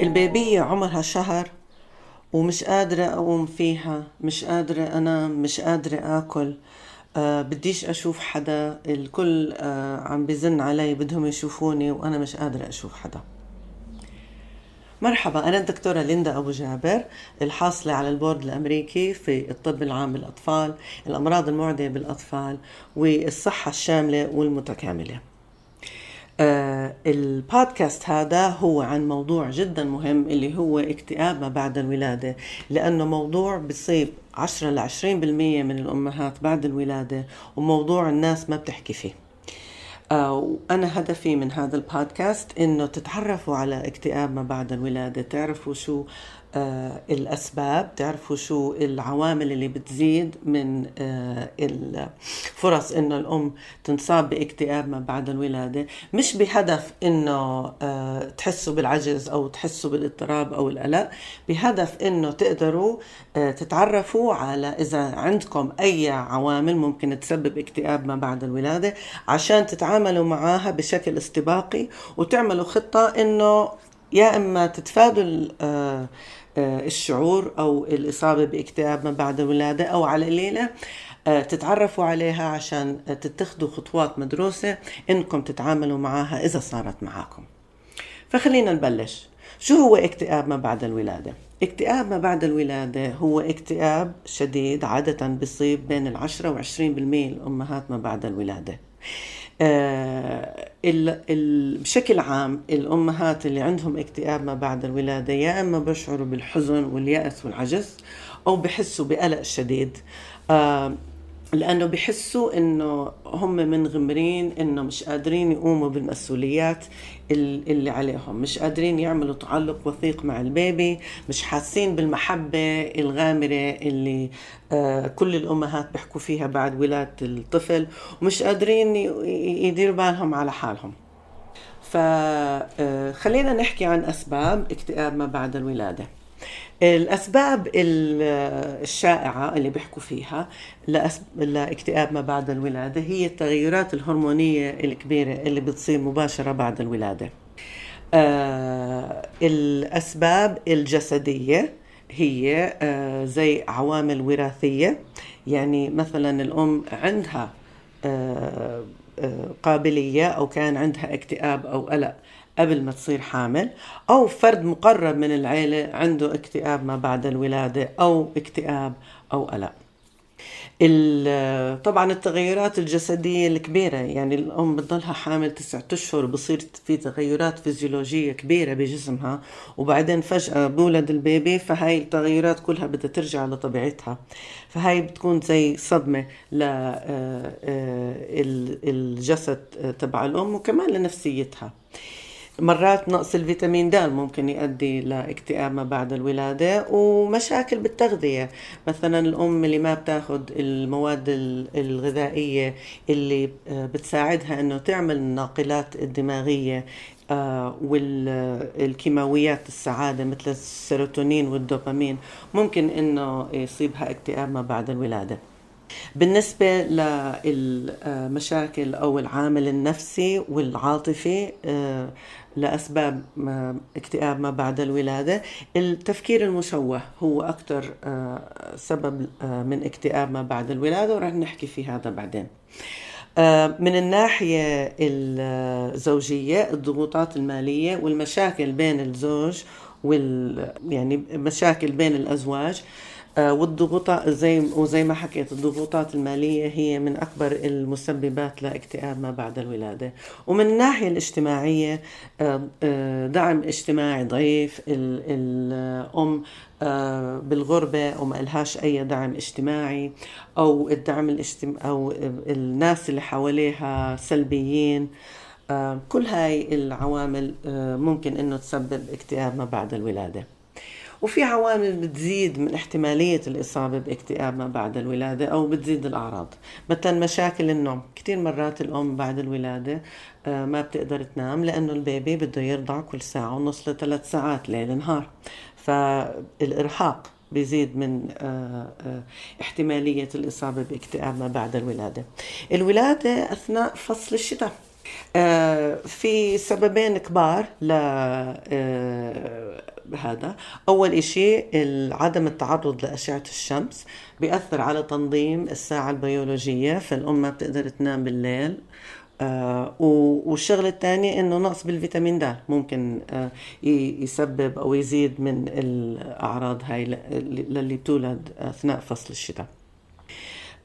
البيبية عمرها شهر ومش قادرة أقوم فيها مش قادرة أنام مش قادرة آكل. آه بديش أشوف حدا الكل آه عم بيزن علي بدهم يشوفوني وأنا مش قادرة أشوف حدا. مرحبا أنا الدكتورة ليندا أبو جابر الحاصلة على البورد الأمريكي في الطب العام بالأطفال الأمراض المعدية بالأطفال والصحة الشاملة والمتكاملة. آه البودكاست هذا هو عن موضوع جدا مهم اللي هو اكتئاب ما بعد الولادة لأنه موضوع بيصيب 10 ل 20% من الأمهات بعد الولادة وموضوع الناس ما بتحكي فيه. آه وأنا هدفي من هذا البودكاست إنه تتعرفوا على اكتئاب ما بعد الولادة تعرفوا شو آه الأسباب تعرفوا شو العوامل اللي بتزيد من آه الفرص إنه الأم تنصاب باكتئاب ما بعد الولادة. مش بهدف إنه آه تحسوا بالعجز أو تحسوا بالاضطراب أو القلق. بهدف إنه تقدروا تتعرفوا على إذا عندكم أي عوامل ممكن تسبب اكتئاب ما بعد الولادة عشان تتعاملوا معها بشكل استباقي وتعملوا خطة إنه يا إما تتفادوا الشعور أو الإصابة بإكتئاب ما بعد الولادة أو على الليلة تتعرفوا عليها عشان تتخذوا خطوات مدروسة إنكم تتعاملوا معها إذا صارت معاكم. فخلينا نبلش. شو هو إكتئاب ما بعد الولادة؟ إكتئاب ما بعد الولادة هو إكتئاب شديد عادة بيصيب بين العشرة وعشرين بالمية الأمهات ما بعد الولادة. آه بشكل عام الأمهات اللي عندهم اكتئاب ما بعد الولادة يا إما بشعروا بالحزن واليأس والعجز أو بحسوا بقلق شديد. آه لأنه بحسوا إنه هم منغمرين إنه مش قادرين يقوموا بالمسؤوليات اللي عليهم. مش قادرين يعملوا تعلق وثيق مع البيبي مش حاسين بالمحبة الغامرة اللي آه كل الأمهات بيحكوا فيها بعد ولادة الطفل ومش قادرين يديروا بالهم على حالهم. فخلينا نحكي عن أسباب اكتئاب ما بعد الولادة. الأسباب الشائعة اللي بيحكوا فيها لاكتئاب ما بعد الولادة هي التغيرات الهرمونية الكبيرة اللي بتصير مباشرة بعد الولادة. آه الأسباب الجسدية هي آه زي عوامل وراثية. يعني مثلا الأم عندها آه قابلية أو كان عندها اكتئاب أو قلق قبل ما تصير حامل أو فرد مقرب من العيلة عنده اكتئاب ما بعد الولادة أو اكتئاب أو قلق طبعا التغيرات الجسدية الكبيرة يعني الأم بتضلها حامل تسعة أشهر بصير في تغيرات فيزيولوجية كبيرة بجسمها وبعدين فجأة بولد البيبي فهاي التغيرات كلها بدها ترجع لطبيعتها. فهاي بتكون زي صدمة للجسد تبع الأم وكمان لنفسيتها. مرات نقص الفيتامين د ممكن يؤدي لاكتئاب ما بعد الولادة ومشاكل بالتغذية. مثلا الأم اللي ما بتاخد المواد الغذائية اللي بتساعدها أنه تعمل الناقلات الدماغية والكيماويات السعادة مثل السيروتونين والدوبامين ممكن أنه يصيبها اكتئاب ما بعد الولادة. بالنسبة للمشاكل أو العامل النفسي والعاطفي لأسباب اكتئاب ما بعد الولادة التفكير المشوه هو أكثر سبب من اكتئاب ما بعد الولادة ورح نحكي في هذا بعدين. من الناحية الزوجية الضغوطات المالية والمشاكل بين الزوج وال يعني مشاكل بين الأزواج والضغوطات زي وزي ما حكيت الضغوطات المالية هي من أكبر المسببات لاكتئاب ما بعد الولادة. ومن الناحية الاجتماعية دعم اجتماعي ضعيف. الأم بالغربة وما إلهاش أي دعم اجتماعي أو الدعم الاجتماعي أو الناس اللي حواليها سلبيين. كل هاي العوامل ممكن إنه تسبب اكتئاب ما بعد الولادة. وفي عوامل بتزيد من احتمالية الإصابة باكتئاب ما بعد الولادة أو بتزيد الأعراض. مثلا مشاكل النوم. كثير مرات الأم بعد الولادة ما بتقدر تنام لأنه البيبي بده يرضع كل ساعة ونص لثلاث ساعات ليل نهار. فالإرهاق بيزيد من احتمالية الإصابة باكتئاب ما بعد الولادة. الولادة أثناء فصل الشتاء آه، في سببين كبار ل هذا أول إشي عدم التعرض لأشعة الشمس بيأثر على تنظيم الساعة البيولوجية فالأم ما بتقدر تنام بالليل. آه والشغلة الثانية إنه نقص بالفيتامين د ممكن آه يسبب أو يزيد من الأعراض هاي للي بتولد أثناء فصل الشتاء.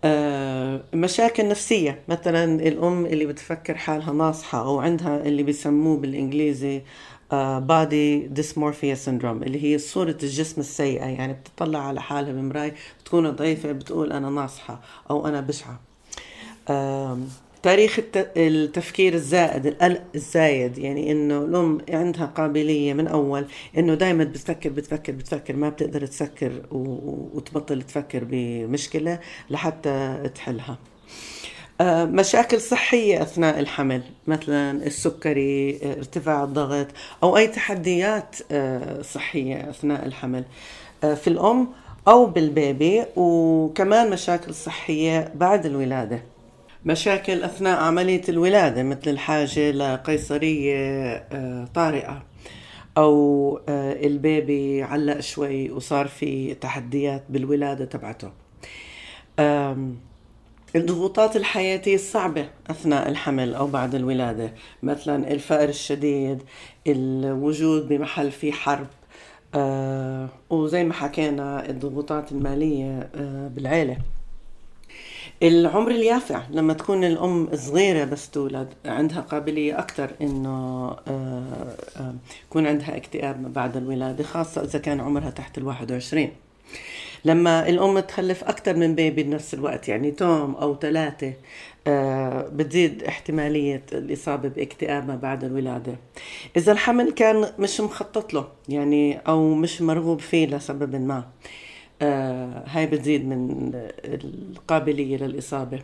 آه مشاكل نفسية. مثلا الأم اللي بتفكر حالها ناصحة أو عندها اللي بيسموه بالإنجليزي body dysmorphia syndrome اللي هي صورة الجسم السيئة يعني بتطلع على حالها بمراية بتكون ضعيفة بتقول أنا ناصحة أو أنا بشعة. تاريخ التفكير الزائد القلق الزايد يعني إنه الأم عندها قابلية من أول إنه دائما بتفكر بتفكر بتفكر ما بتقدر تسكر وتبطل تفكر بمشكلة لحتى تحلها. مشاكل صحية أثناء الحمل مثلا السكري ارتفاع الضغط أو أي تحديات آه، صحية أثناء الحمل. آه، في الأم أو بالبيبي وكمان مشاكل صحية بعد الولادة. مشاكل أثناء عملية الولادة مثل الحاجة لقيصرية طارئة أو البيبي علق شوي وصار في تحديات بالولادة تبعته. الضغوطات الحياتية الصعبة أثناء الحمل أو بعد الولادة مثلا الفقر الشديد الوجود بمحل في حرب آه وزي ما حكينا الضغوطات المالية آه بالعيلة. العمر اليافع لما تكون الأم صغيرة بس تولد عندها قابلية أكثر إنه آه آه يكون عندها اكتئاب بعد الولادة خاصة إذا كان عمرها تحت الواحد وعشرين. لما الأم تخلف أكثر من بيبي بنفس الوقت يعني توم أو ثلاثة آه بتزيد احتمالية الإصابة باكتئاب ما بعد الولادة. إذا الحمل كان مش مخطط له يعني أو مش مرغوب فيه لسبب ما آه هاي بتزيد من القابلية للإصابة.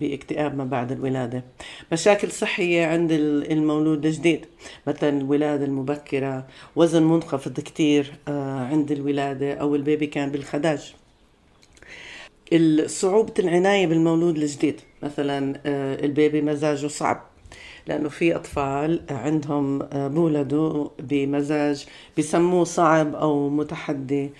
باكتئاب ما بعد الولادة. مشاكل صحية عند المولود الجديد مثلا الولادة المبكرة وزن منخفض كتير آه، عند الولادة أو البيبي كان بالخداج صعوبة العناية بالمولود الجديد. مثلا آه، البيبي مزاجه صعب لأنه في أطفال عندهم آه، بولدوا بمزاج بسموه صعب أو متحدي.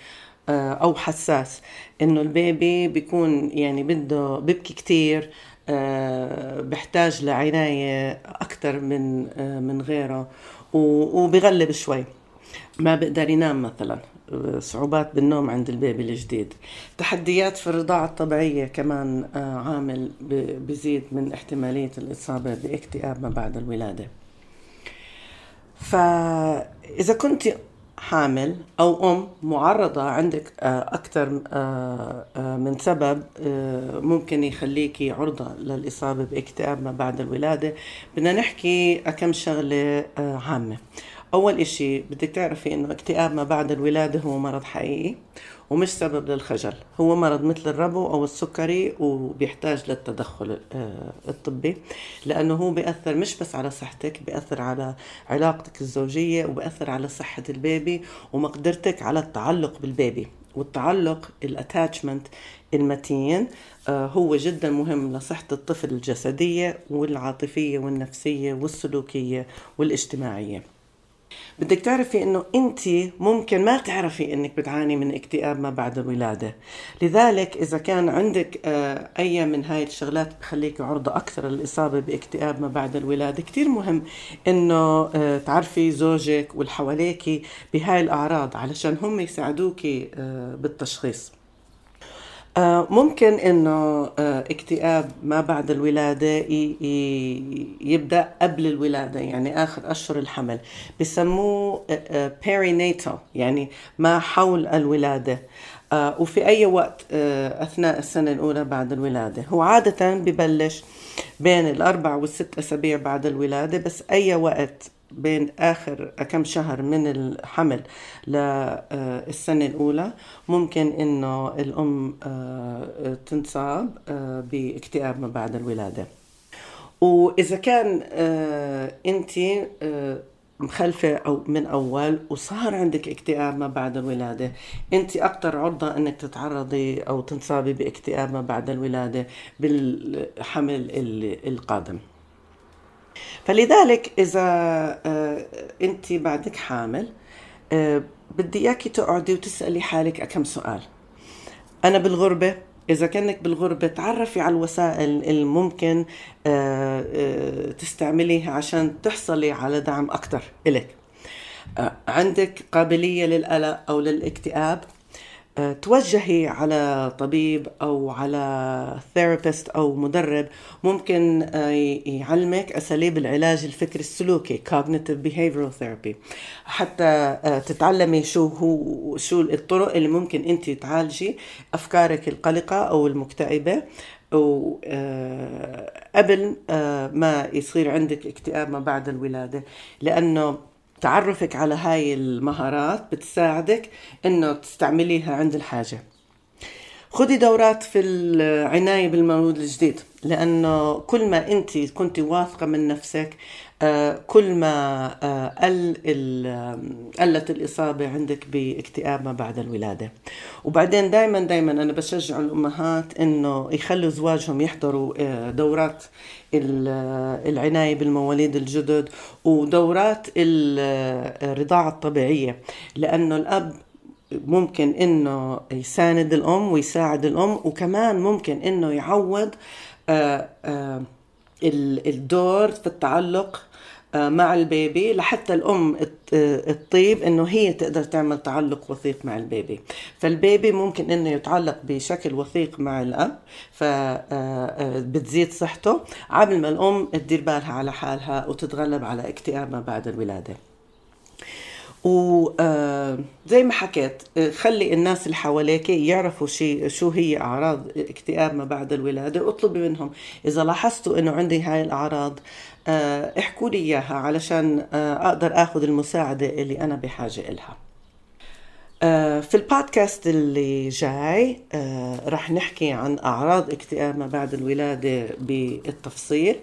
أو حساس. إنه البيبي بيكون يعني بده ببكي كتير آه، بحتاج لعناية أكثر من آه، من غيره وبغلب شوي. ما بقدر ينام مثلا. صعوبات بالنوم عند البيبي الجديد. تحديات في الرضاعة الطبيعية كمان عامل بزيد من احتمالية الإصابة باكتئاب ما بعد الولادة. فإذا كنت حامل أو أم معرضة عندك آه، أكثر آه، آه، من سبب ممكن يخليكي عرضة للإصابة بإكتئاب ما بعد الولادة. بدنا نحكي كم شغلة عامة. أول إشي بدك تعرفي إنه إكتئاب ما بعد الولادة هو مرض حقيقي. ومش سبب للخجل. هو مرض مثل الربو أو السكري وبيحتاج للتدخل آه، الطبي لأنه هو بيأثر مش بس على صحتك بيأثر على علاقتك الزوجية وبيأثر على صحة البيبي ومقدرتك على التعلق بالبيبي. والتعلق ال attachment المتين آه، هو جدا مهم لصحة الطفل الجسدية والعاطفية والنفسية والسلوكية والاجتماعية. بدك تعرفي إنه انت ممكن ما تعرفي إنك بتعاني من اكتئاب ما بعد الولادة. لذلك إذا كان عندك آه، أي من هاي الشغلات بخليك عرضة أكثر للإصابة باكتئاب ما بعد الولادة. كثير مهم إنه آه، تعرفي زوجك والحواليك بهاي الأعراض علشان هم يساعدوك آه، بالتشخيص. ممكن إنه آه، اكتئاب ما بعد الولادة يبدأ قبل الولادة يعني آخر أشهر الحمل. بسموه perinatal آه، يعني ما حول الولادة. وفي أي وقت أثناء السنة الأولى بعد الولادة. هو عادة ببلش بين الأربع والست أسابيع بعد الولادة بس أي وقت بين آخر كم شهر من الحمل للسنة الأولى ممكن إنه الأم آه، تنصاب آه، باكتئاب ما بعد الولادة. وإذا كان آه، أنت مخلفة أو من أول وصار عندك اكتئاب ما بعد الولادة أنت أكثر عرضة أنك تتعرضي أو تنصابي باكتئاب ما بعد الولادة بالحمل القادم. فلذلك إذا آه، أنت بعدك حامل آه، بدي إياكي تقعدي وتسألي حالك كم سؤال. أنا بالغربة إذا كأنك بالغربة تعرفي على الوسائل الممكن تستعمليها عشان تحصلي على دعم أكثر إلك. عندك قابلية للقلق أو للاكتئاب؟ آه، توجهي على طبيب أو على ثيرابيست أو مدرب ممكن آه، يعلمك أساليب العلاج الفكري السلوكي cognitive behavioral therapy. حتى آه، تتعلمي شو هو شو الطرق اللي ممكن أنت تعالجي أفكارك القلقة أو المكتئبة. قبل ما يصير عندك اكتئاب ما بعد الولادة. لأنه تعرفك على هاي المهارات بتساعدك إنه تستعمليها عند الحاجة. خدي دورات في العناية بالمولود الجديد لأنه كل ما أنت كنت واثقة من نفسك كل ما آه، قل قلت الإصابة عندك باكتئاب ما بعد الولادة. وبعدين دايما دايما أنا بشجع الأمهات إنه يخلوا زواجهم يحضروا آه، دورات العناية بالمواليد الجدد ودورات الرضاعة الطبيعية. لأنه الأب ممكن إنه يساند الأم ويساعد الأم وكمان ممكن إنه يعوض الدور في التعلق آه، مع البيبي لحتى الأم تطيب إنه هي تقدر تعمل تعلق وثيق مع البيبي. فالبيبي ممكن إنه يتعلق بشكل وثيق مع الأب فبتزيد آه، آه، صحته. قبل ما الأم تدير بالها على حالها وتتغلب على اكتئاب ما بعد الولادة. وزي ما حكيت خلي الناس اللي حواليك يعرفوا شيء شو هي أعراض اكتئاب ما بعد الولادة اطلبي منهم. إذا لاحظتوا إنه عندي هاي الأعراض آه، احكوا لي إياها علشان آه، أقدر آخذ المساعدة اللي أنا بحاجة إلها. آه، في البودكاست اللي جاي رح نحكي عن أعراض اكتئاب ما بعد الولادة بالتفصيل.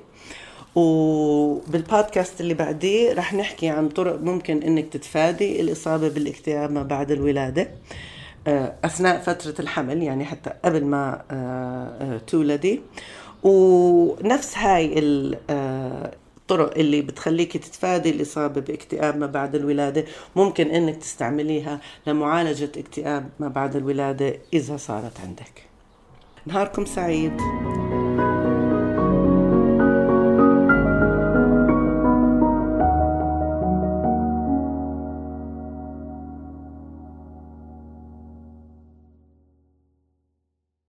وبالبودكاست اللي بعديه رح نحكي عن طرق ممكن إنك تتفادي الإصابة بالاكتئاب ما بعد الولادة أثناء فترة الحمل يعني حتى قبل ما تولدي. ونفس هاي الطرق اللي بتخليك تتفادي الإصابة باكتئاب ما بعد الولادة ممكن إنك تستعمليها لمعالجة اكتئاب ما بعد الولادة إذا صارت عندك. نهاركم سعيد.